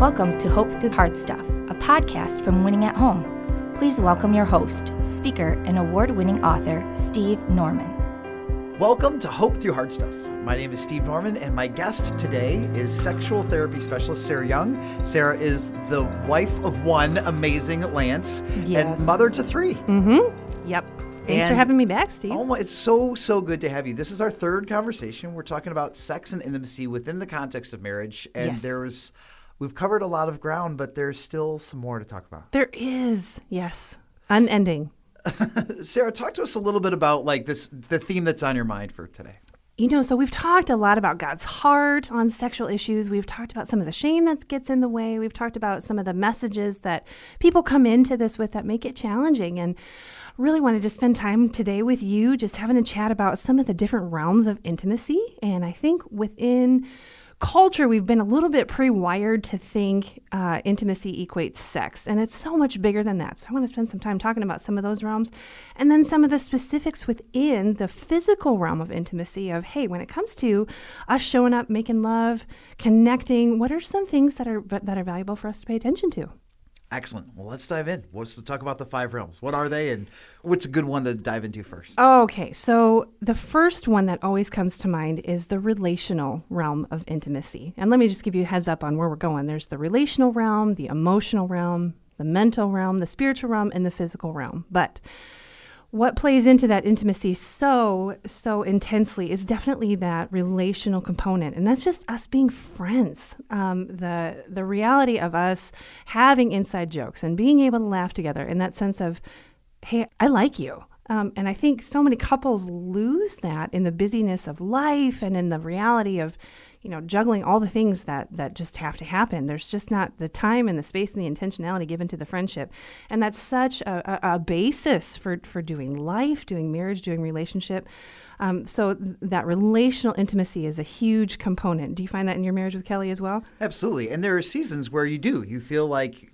Welcome to Hope Through Hard Stuff, a podcast from Winning at Home. Please welcome your host, speaker, and award winning author, Steve Norman. Welcome to Hope Through Hard Stuff. My name is Steve Norman, and my guest today is sexual therapy specialist Sarah Young. Sarah is the wife of one amazing Lance Yes. and mother to three. Mm-hmm. Yep. Thanks for having me back, Steve. Oh my, it's so, so good to have you. This is our third conversation. We're talking about sex and intimacy within the context of marriage. And Yes. there's, we've covered a lot of ground, but there's still some more to talk about. There is, yes, unending. Sarah, talk to us a little bit about like this, the theme that's on your mind for today. You know, so we've talked a lot about God's heart on sexual issues. We've talked about some of the shame that gets in the way. We've talked about some of the messages that people come into this with that make it challenging. And really wanted to spend time today with you, just having a chat about some of the different realms of intimacy. And I think within culture, we've been a little bit pre wired to think uh, intimacy equates sex, and it's so much bigger than that. So, I want to spend some time talking about some of those realms and then some of the specifics within the physical realm of intimacy of, hey, when it comes to us showing up, making love, connecting, what are some things that are, that are valuable for us to pay attention to? Excellent. Well, let's dive in. Let's talk about the five realms. What are they, and what's a good one to dive into first? Okay, so the first one that always comes to mind is the relational realm of intimacy. And let me just give you a heads up on where we're going. There's the relational realm, the emotional realm, the mental realm, the spiritual realm, and the physical realm. But what plays into that intimacy so so intensely is definitely that relational component. And that's just us being friends. Um, the the reality of us having inside jokes and being able to laugh together in that sense of hey i like you. Um, and i think so many couples lose that in the busyness of life and in the reality of you know juggling all the things that that just have to happen there's just not the time and the space and the intentionality given to the friendship and that's such a, a, a basis for for doing life doing marriage doing relationship um, so th- that relational intimacy is a huge component do you find that in your marriage with kelly as well Absolutely. And there are seasons where you do. You feel like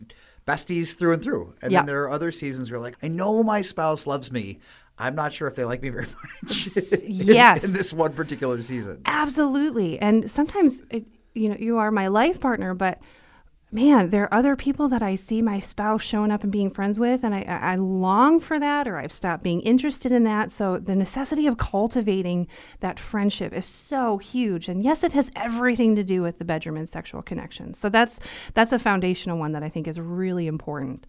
besties through and through. And Yeah. then there are other seasons where you're like, I know my spouse loves me. I'm not sure if they like me very much. in- yes. In, this one particular season. Absolutely. And sometimes, it, you know, you are my life partner, but man, there are other people that I see my spouse showing up and being friends with, and I, I I long for that, or I've stopped being interested in that. So the necessity of cultivating that friendship is so huge. And yes, it has everything to do with the bedroom and sexual connection. So that's that's a foundational one that I think is really important.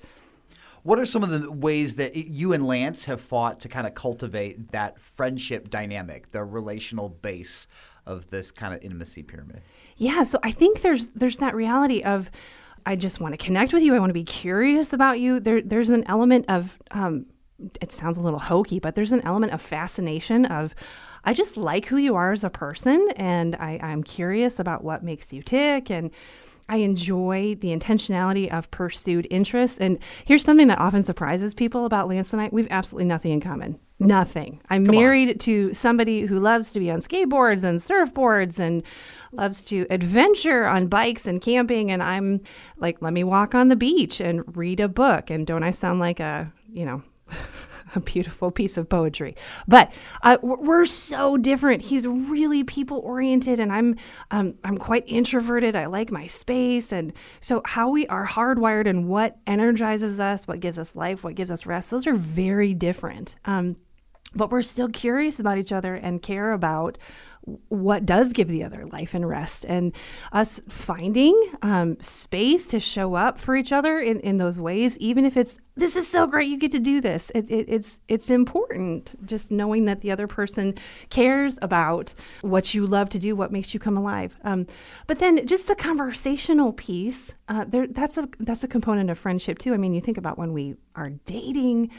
What are some of the ways that you and Lance have fought to kind of cultivate that friendship dynamic, the relational base of this kind of intimacy pyramid? Yeah, so I think there's there's that reality of I just want to connect with you. I want to be curious about you. There there's an element of um, it sounds a little hokey, but there's an element of fascination of I just like who you are as a person, and I, I'm curious about what makes you tick and. I enjoy the intentionality of pursued interests. And here's something that often surprises people about Lance and I. We've absolutely nothing in common. Nothing. I'm married to somebody who loves to be on skateboards and surfboards and loves to adventure on bikes and camping. And I'm like, let me walk on the beach and read a book. And don't I sound like a, you know, a beautiful piece of poetry. But uh, we're so different. He's really people oriented, and I'm um, I'm quite introverted. I like my space, and so how we are hardwired and what energizes us, what gives us life, what gives us rest. Those are very different. Um, but we're still curious about each other and care about what does give the other life and rest. And us finding um, space to show up for each other in, in those ways even if it's this is so great you get to do this. It, it, it's it's important just knowing that the other person cares about what you love to do what makes you come alive. Um, but then just the conversational piece uh, there that's a that's a component of friendship too. I mean you think about when we are dating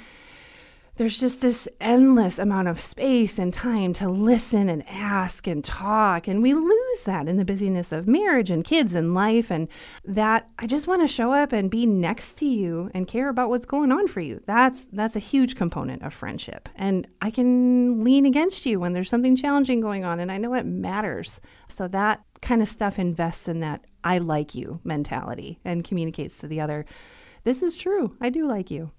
there's just this endless amount of space and time to listen and ask and talk and we lose that in the busyness of marriage and kids and life and that i just want to show up and be next to you and care about what's going on for you. That's that's a huge component of friendship and i can lean against you when there's something challenging going on and i know it matters. So that kind of stuff invests in that i like you mentality and communicates to the other this is true i do like you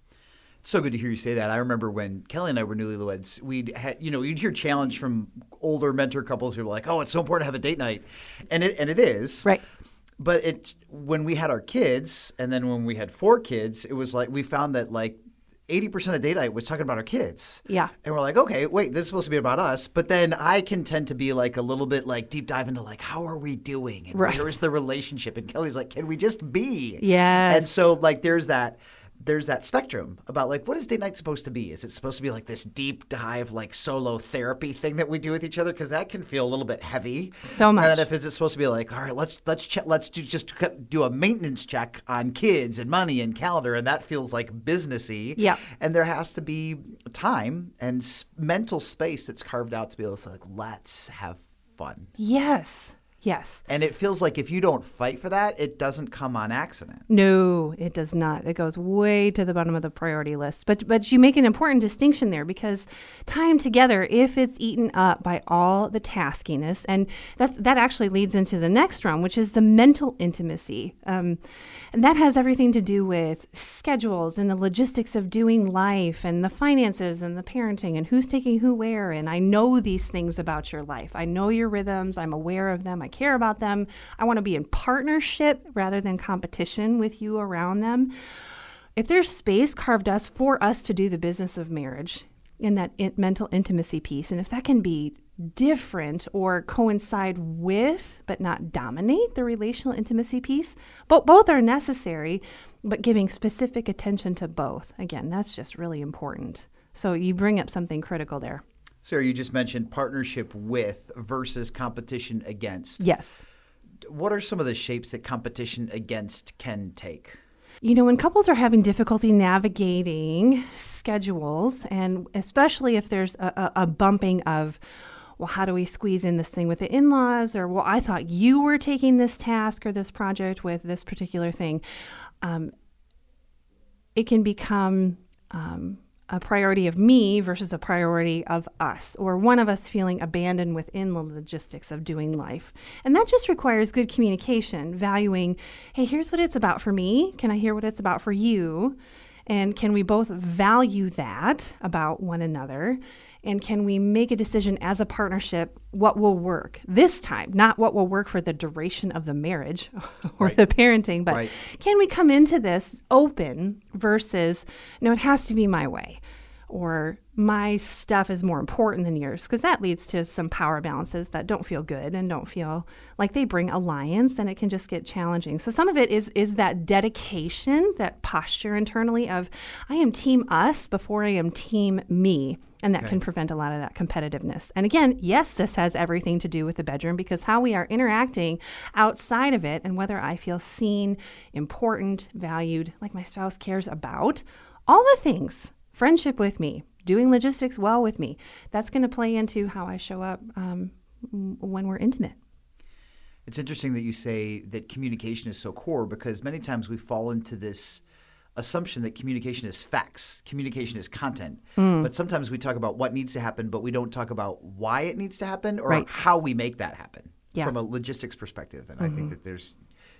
so good to hear you say that. I remember when Kelly and I were newlyweds, we'd had, you know, you'd hear challenge from older mentor couples who were like, "Oh, it's so important to have a date night," and it and it is. Right. but it's when we had our kids and then when we had four kids it was like we found that like 80% of date night was talking about our kids Yeah. and we're like okay wait this is supposed to be about us but then i can tend to be like a little bit like deep dive into like how are we doing and Right. where's the relationship and kelly's like can we just be Yeah. and so like there's that there's that spectrum about like what is date night supposed to be is it supposed to be like this deep dive like solo therapy thing that we do with each other because that can feel a little bit heavy So much. and then if it's supposed to be like, all right, let's let's check, let's do just do a maintenance check on kids and money and calendar, and that feels like businessy. Yeah. And there has to be time and s- mental space that's carved out to be able to say, like, let's have fun. Yes. Yes. And it feels like if you don't fight for that, it doesn't come on accident. No, it does not. It goes way to the bottom of the priority list. But but you make an important distinction there because time together, if it's eaten up by all the taskiness, and that's that actually leads into the next round, which is the mental intimacy, um, and that has everything to do with schedules and the logistics of doing life and the finances and the parenting and who's taking who where. And I know these things about your life. I know your rhythms. I'm aware of them. I care about them. I want to be in partnership rather than competition with you around them. If there's space carved us for us to do the business of marriage in that in- mental intimacy piece, and if that can be different or coincide with but not dominate the relational intimacy piece, but both are necessary, but giving specific attention to both. Again, that's just really important. So you bring up something critical there. Sarah, you just mentioned partnership with versus competition against. Yes. What are some of the shapes that competition against can take? You know, when couples are having difficulty navigating schedules, and especially if there's a, a, bumping of, well, how do we squeeze in this thing with the in laws? Or, well, I thought you were taking this task or this project with this particular thing. Um, it can become um, a priority of me versus a priority of us, or one of us feeling abandoned within the logistics of doing life. And that just requires good communication, valuing, hey, here's what it's about for me. Can I hear what it's about for you? And can we both value that about one another? And can we make a decision as a partnership what will work this time, not what will work for the duration of the marriage or Right. the parenting, but Right. can we come into this open versus no, it has to be my way or my stuff is more important than yours because that leads to some power balances that don't feel good and don't feel like they bring alliance and it can just get challenging so some of it is is that dedication that posture internally of i am team us before i am team me and that can prevent a lot of that competitiveness. And again, yes, this has everything to do with the bedroom because how we are interacting outside of it and whether I feel seen, important, valued, like my spouse cares about, all the things, friendship with me, doing logistics well with me, that's going to play into how I show up um, when we're intimate. It's interesting that you say that communication is so core because many times we fall into this assumption that communication is facts, communication is content. Hmm. But sometimes we talk about what needs to happen, but we don't talk about why it needs to happen or Right. how we make that happen Yeah. Mm-hmm. from a logistics perspective. And I think that there's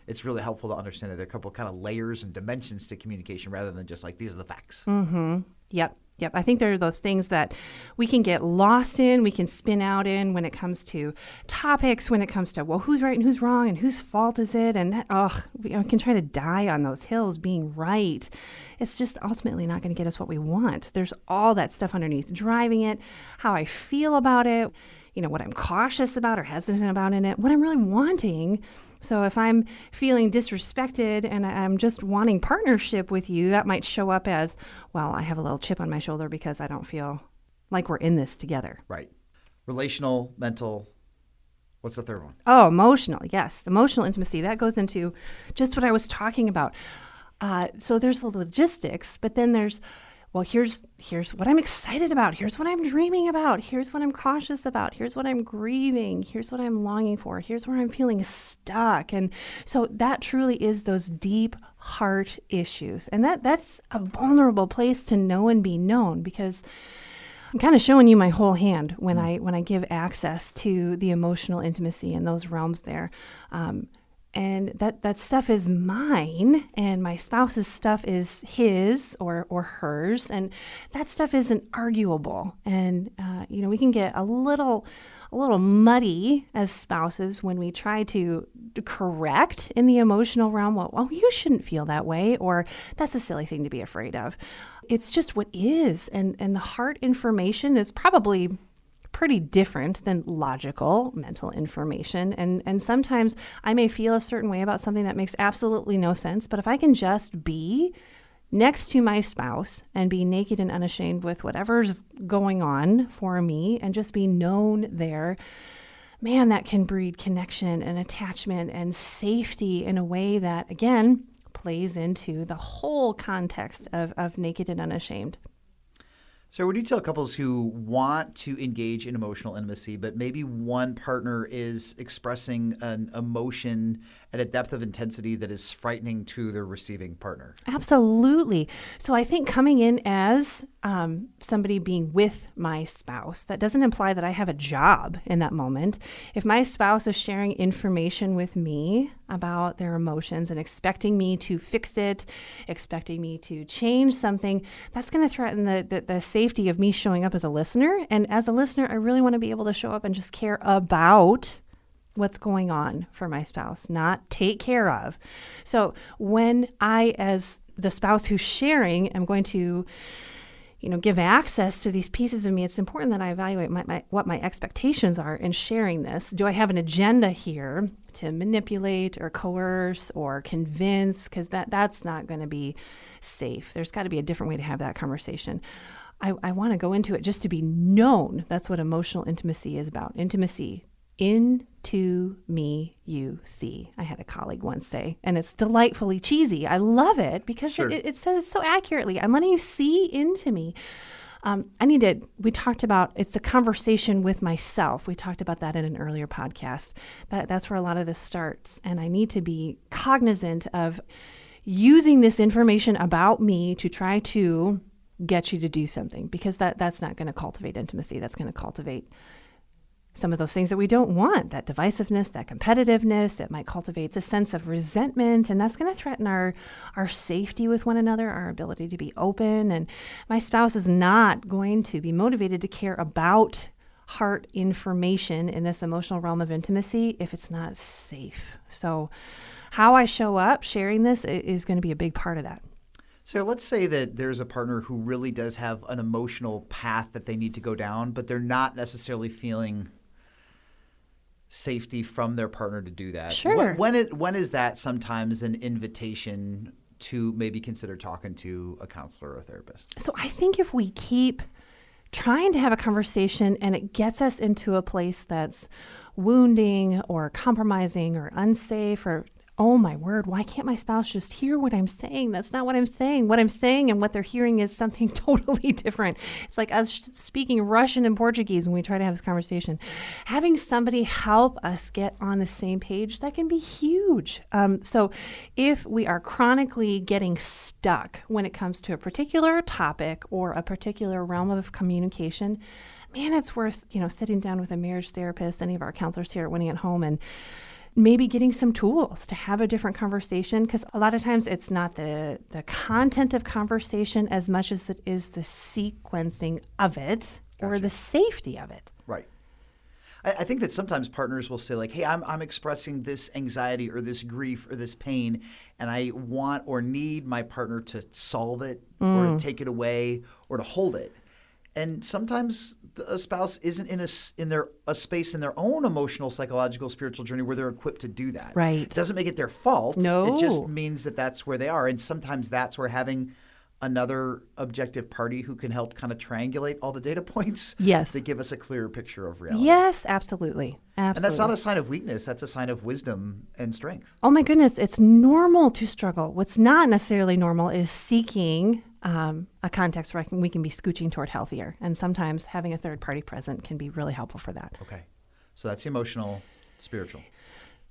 it's really helpful to understand that there are a couple kind of layers and dimensions to communication rather than just like these are the facts. Mm-hmm. Yep. Yep. I think there are those things that we can get lost in, we can spin out in when it comes to topics, when it comes to, well, who's right and who's wrong and whose fault is it? And, that, ugh, we can try to die on those hills being right. It's just ultimately not going to get us what we want. There's all that stuff underneath driving it, how I feel about it, you know, what I'm cautious about or hesitant about in it, what I'm really wanting. So if I'm feeling disrespected and I'm just wanting partnership with you, that might show up as, well, I have a little chip on my shoulder because I don't feel like we're in this together. Right. Relational, mental. What's the third one? Oh, emotional. Yes. Emotional intimacy. That goes into just what I was talking about. Uh, so there's the logistics, but then there's, well, here's here's what I'm excited about. Here's what I'm dreaming about. Here's what I'm cautious about. Here's what I'm grieving. Here's what I'm longing for. Here's where I'm feeling stuck. And so that truly is those deep heart issues. And that that's a vulnerable place to know and be known because I'm kind of showing you my whole hand when I when I give access to the emotional intimacy in those realms there, um, and that that stuff is mine, and my spouse's stuff is his or or hers, and that stuff isn't arguable. And uh, you know we can get a little a little muddy as spouses when we try to correct in the emotional realm. Well, well, you shouldn't feel that way, or that's a silly thing to be afraid of. It's just what is, and and the heart information is probably pretty different than logical mental information. And and sometimes I may feel a certain way about something that makes absolutely no sense but if I can just be next to my spouse and be naked and unashamed with whatever's going on for me and just be known there man that can breed connection and attachment and safety in a way that again plays into the whole context of, of naked and unashamed so, do you tell couples who want to engage in emotional intimacy, but maybe one partner is expressing an emotion at a depth of intensity that is frightening to their receiving partner? Absolutely. So, I think coming in as um, somebody being with my spouse, that doesn't imply that I have a job in that moment. If my spouse is sharing information with me about their emotions and expecting me to fix it, expecting me to change something, that's going to threaten the, the, the safety of me showing up as a listener. And as a listener, I really want to be able to show up and just care about what's going on for my spouse, not take care of. So when I, as the spouse who's sharing, am going to you know, give access to these pieces of me, it's important that I evaluate my, my, what my expectations are in sharing this. Do I have an agenda here to manipulate or coerce or convince? Because that, that's not going to be safe. There's got to be a different way to have that conversation. I, I want to go into it just to be known. That's what emotional intimacy is about. Intimacy, into me you see. I had a colleague once say, and it's delightfully cheesy. I love it because sure. it, it, says it so accurately. I'm letting you see into me. Um, I to. we talked about it's a conversation with myself. We talked about that in an earlier podcast. That, that's where a lot of this starts. And I need to be cognizant of using this information about me to try to get you to do something because that, that's not going to cultivate intimacy. That's going to cultivate some of those things that we don't want that divisiveness that competitiveness that might cultivate a sense of resentment and that's going to threaten our our safety with one another our ability to be open. And my spouse is not going to be motivated to care about heart information in this emotional realm of intimacy if it's not safe. So how i show up sharing this is going to be a big part of that. So let's say that there's a partner who really does have an emotional path that they need to go down, but they're not necessarily feeling safety from their partner to do that. Sure. When, when, it, when is that sometimes an invitation to maybe consider talking to a counselor or a therapist? So I think if we keep trying to have a conversation and it gets us into a place that's wounding or compromising or unsafe or oh my word, why can't my spouse just hear what I'm saying? That's not what I'm saying. What I'm saying and what they're hearing is something totally different. It's like us speaking Russian and Portuguese when we try to have this conversation. Having somebody help us get on the same page, that can be huge. Um, so if we are chronically getting stuck when it comes to a particular topic or a particular realm of communication, man, it's worth, you know, sitting down with a marriage therapist, any of our counselors here at Winning at Home and maybe getting some tools to have a different conversation because a lot of times it's not the the content of conversation as much as it is the sequencing of it gotcha. or the safety of it right I, I think that sometimes partners will say like hey I'm, I'm expressing this anxiety or this grief or this pain and i want or need my partner to solve it mm. or to take it away or to hold it and sometimes a spouse isn't in a in their a space in their own emotional, psychological, spiritual journey where they're equipped to do that. Right. It doesn't make it their fault. No. It just means that that's where they are, and sometimes that's where having another objective party who can help kind of triangulate all the data points. Yes. They give us a clearer picture of reality. Yes, absolutely. Absolutely. And that's not a sign of weakness, that's a sign of wisdom and strength. Oh my goodness, it's normal to struggle. What's not necessarily normal is seeking um, a context where can, we can be scooching toward healthier. And sometimes having a third party present can be really helpful for that. Okay. So that's emotional, spiritual.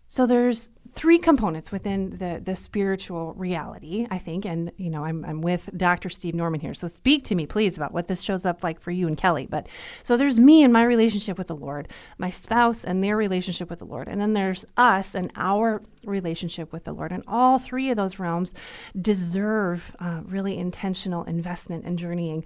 So there's three components within the the spiritual reality, I think, and you know, I'm I'm with Dr. Steve Norman here. So speak to me, please, about what this shows up like for you and Kelly. But so there's me and my relationship with the Lord, my spouse and their relationship with the Lord, and then there's us and our relationship with the Lord. And all three of those realms deserve uh, really intentional investment and journeying.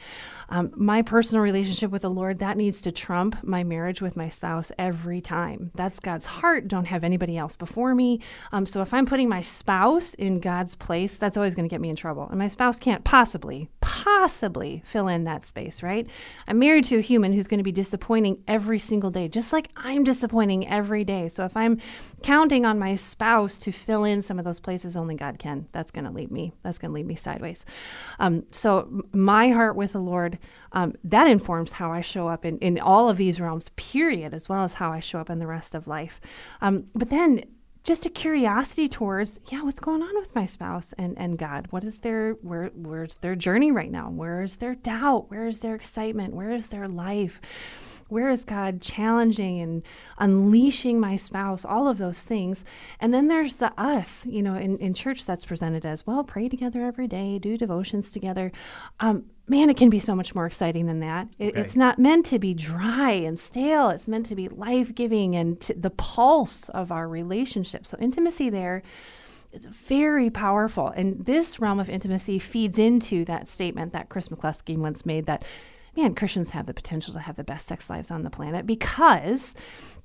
Um, my personal relationship with the Lord that needs to trump my marriage with my spouse every time. That's God's heart. Don't have anybody else before me. Um, so if I'm putting my spouse in God's place, that's always going to get me in trouble. And my spouse can't possibly, possibly fill in that space, right? I'm married to a human who's going to be disappointing every single day, just like I'm disappointing every day. So if I'm counting on my spouse to fill in some of those places only God can, that's going to lead me. That's going to lead me sideways. Um, so my heart with the Lord, um, that informs how I show up in, in all of these realms, period, as well as how I show up in the rest of life. Um, but then just a curiosity towards yeah what's going on with my spouse and and god? What is their where where's their journey right now? Where is their doubt? Where is their excitement? Where is their life where is god challenging and unleashing my spouse all of those things and then there's the us you know in, in church that's presented as well pray together every day do devotions together um, man, it can be so much more exciting than that. It, okay. It's not meant to be dry and stale. It's meant to be life giving and the pulse of our relationship. So, intimacy there is very powerful. And this realm of intimacy feeds into that statement that Chris McCluskey once made that man, Christians have the potential to have the best sex lives on the planet because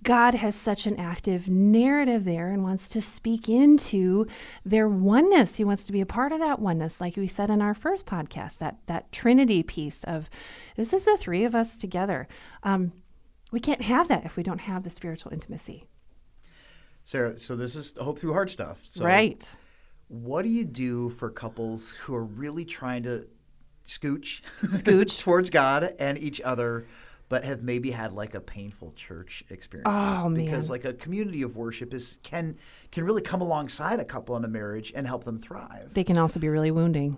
God has such an active narrative there and wants to speak into their oneness. He wants to be a part of that oneness, like we said in our first podcast, that that Trinity piece of this is the three of us together. Um, we can't have that if we don't have the spiritual intimacy. Sarah, so this is hope through hard stuff. So right. What do you do for couples who are really trying to scooch, scooch towards God and each other, but have maybe had like a painful church experience. Oh man! Because like a community of worship is can can really come alongside a couple in a marriage and help them thrive. They can also be really wounding.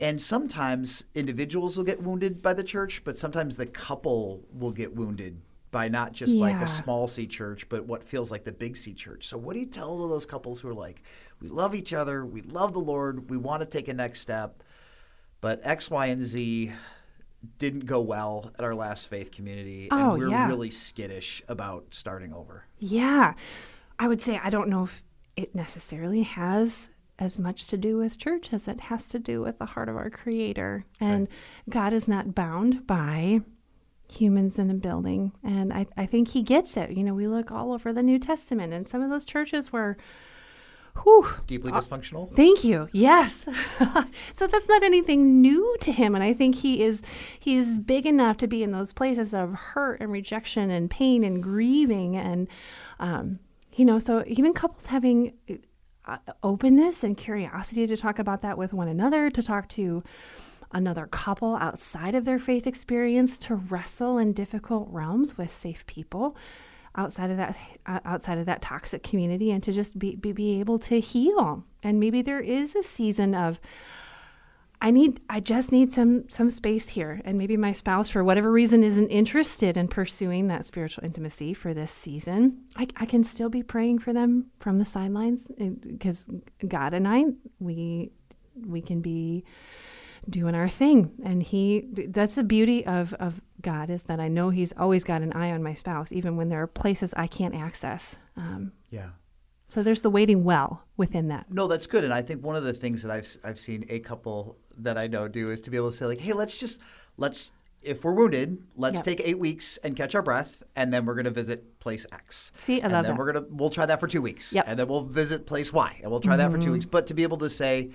And sometimes individuals will get wounded by the church, but sometimes the couple will get wounded by not just yeah. like a small C church, but what feels like the big C church. So, what do you tell to those couples who are like, we love each other, we love the Lord, we want to take a next step, but X, Y, and Z didn't go well at our last faith community, and oh, we're yeah. really skittish about starting over. Yeah. I would say I don't know if it necessarily has as much to do with church as it has to do with the heart of our creator. And right. God is not bound by humans in a building. And I, I think he gets it. You know, we look all over the New Testament and some of those churches where Whew. Deeply uh, dysfunctional. Uh, thank you. Yes. so that's not anything new to him, and I think he is he's big enough to be in those places of hurt and rejection and pain and grieving, and um, you know, so even couples having uh, openness and curiosity to talk about that with one another, to talk to another couple outside of their faith experience, to wrestle in difficult realms with safe people outside of that outside of that toxic community and to just be, be, be able to heal. And maybe there is a season of I need I just need some some space here. And maybe my spouse for whatever reason isn't interested in pursuing that spiritual intimacy for this season. I, I can still be praying for them from the sidelines because God and I we we can be doing our thing. And he that's the beauty of of God is that I know He's always got an eye on my spouse, even when there are places I can't access. Um, yeah. So there's the waiting well within that. No, that's good. And I think one of the things that I've I've seen a couple that I know do is to be able to say like, hey, let's just let's if we're wounded, let's yep. take eight weeks and catch our breath, and then we're going to visit place X. See, I and love then that. we're gonna we'll try that for two weeks. Yep. And then we'll visit place Y, and we'll try mm-hmm. that for two mm-hmm. weeks. But to be able to say,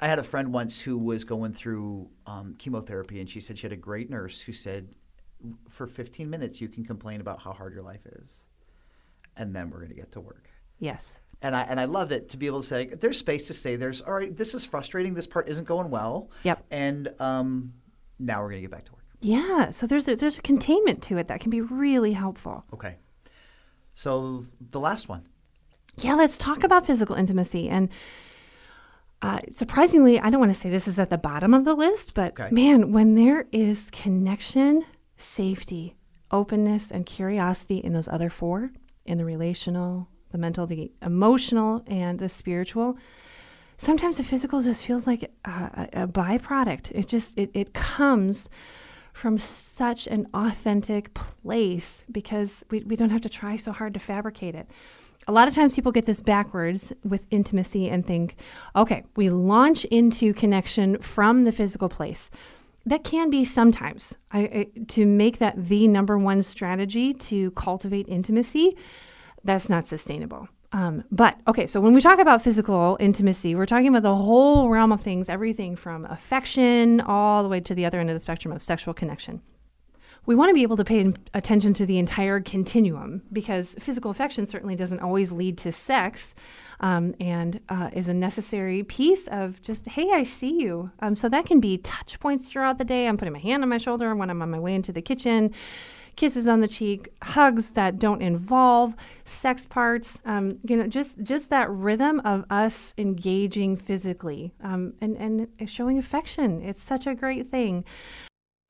I had a friend once who was going through um, chemotherapy, and she said she had a great nurse who said, for 15 minutes, you can complain about how hard your life is, and then we're going to get to work. Yes. And I and I love it to be able to say there's space to say there's all right. This is frustrating. This part isn't going well. Yep. And um, now we're going to get back to work. Yeah. So there's a, there's a containment to it that can be really helpful. Okay. So the last one. Yeah, let's talk about physical intimacy and uh, surprisingly, I don't want to say this is at the bottom of the list, but okay. man, when there is connection, safety, openness, and curiosity in those other four in the relational, the mental, the emotional, and the spiritual. Sometimes the physical just feels like a, a byproduct. It just it, it comes from such an authentic place because we, we don't have to try so hard to fabricate it. A lot of times people get this backwards with intimacy and think, okay, we launch into connection from the physical place. That can be sometimes. I, I, to make that the number one strategy to cultivate intimacy that's not sustainable. Um, but okay so when we talk about physical intimacy we're talking about the whole realm of things everything from affection all the way to the other end of the spectrum of sexual connection we want to be able to pay attention to the entire continuum because physical affection certainly doesn't always lead to sex um, and uh, is a necessary piece of just, hey, I see you. Um, so that can be touch points throughout the day. I'm putting my hand on my shoulder when I'm on my way into the kitchen kisses on the cheek, hugs that don't involve sex parts. Um, you know, just just that rhythm of us engaging physically um, and and showing affection. It's such a great thing.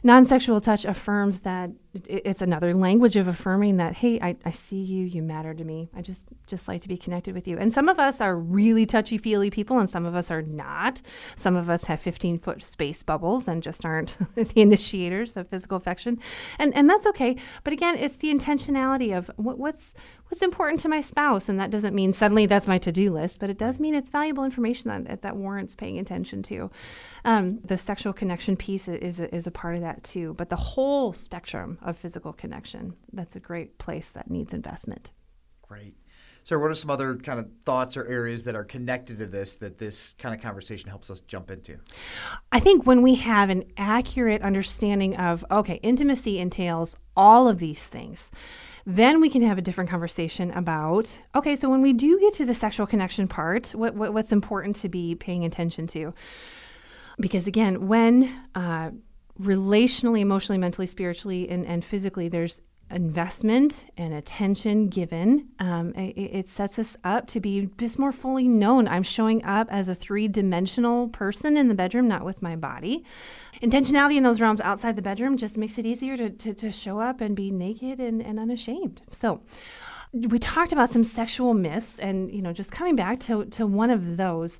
Non sexual touch affirms that it's another language of affirming that, hey, I, I see you, you matter to me. I just just like to be connected with you. And some of us are really touchy feely people, and some of us are not. Some of us have 15 foot space bubbles and just aren't the initiators of physical affection. And, and that's okay. But again, it's the intentionality of what, what's what's important to my spouse. And that doesn't mean suddenly that's my to do list, but it does mean it's valuable information that, that warrants paying attention to. Um, the sexual connection piece is, is a part of that too. But the whole spectrum of physical connection, that's a great place that needs investment. Great. So, what are some other kind of thoughts or areas that are connected to this that this kind of conversation helps us jump into? I think when we have an accurate understanding of, okay, intimacy entails all of these things then we can have a different conversation about okay, so when we do get to the sexual connection part, what, what what's important to be paying attention to? Because again, when uh, relationally, emotionally, mentally, spiritually, and, and physically, there's investment and attention given, um, it, it, sets us up to be just more fully known. I'm showing up as a three dimensional person in the bedroom, not with my body. Intentionality in those realms outside the bedroom just makes it easier to, to, to show up and be naked and, and unashamed. So, we talked about some sexual myths, and you know, just coming back to, to one of those.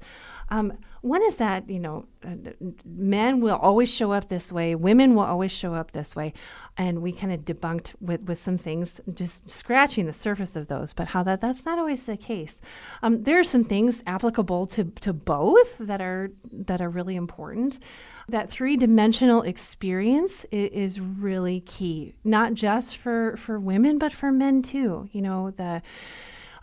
Um, one is that, you know, uh, men will always show up this way, women will always show up this way. And we kind of debunked with, with some things, just scratching the surface of those, but how that that's not always the case. Um, there are some things applicable to, to both that are that are really important. That three dimensional experience is, is really key, not just for, for women, but for men too. You know, the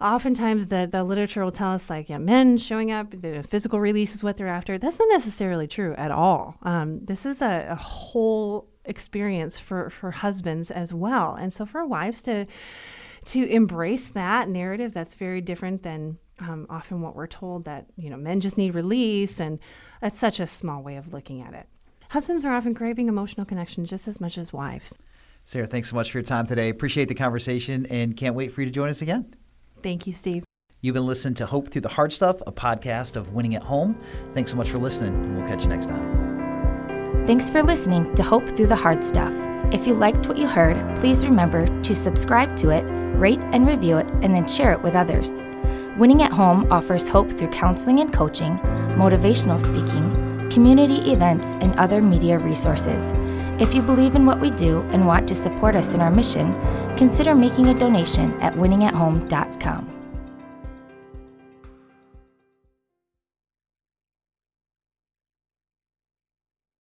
oftentimes the, the literature will tell us like yeah men showing up the physical release is what they're after. That's not necessarily true at all. Um, this is a, a, whole experience for for husbands as well. And so for wives to to embrace that narrative that's very different than um, often what we're told that you know men just need release and that's such a small way of looking at it. Husbands are often craving emotional connection just as much as wives. Sarah thanks so much for your time today. Appreciate the conversation and can't wait for you to join us again Thank you, Steve. You've been listening to Hope Through the Hard Stuff, a podcast of Winning at Home. Thanks so much for listening, and we'll catch you next time. Thanks for listening to Hope Through the Hard Stuff. If you liked what you heard, please remember to subscribe to it, rate and review it, and then share it with others. Winning at Home offers hope through counseling and coaching, motivational speaking, community events, and other media resources. If you believe in what we do and want to support us in our mission, consider making a donation at winningathome.com.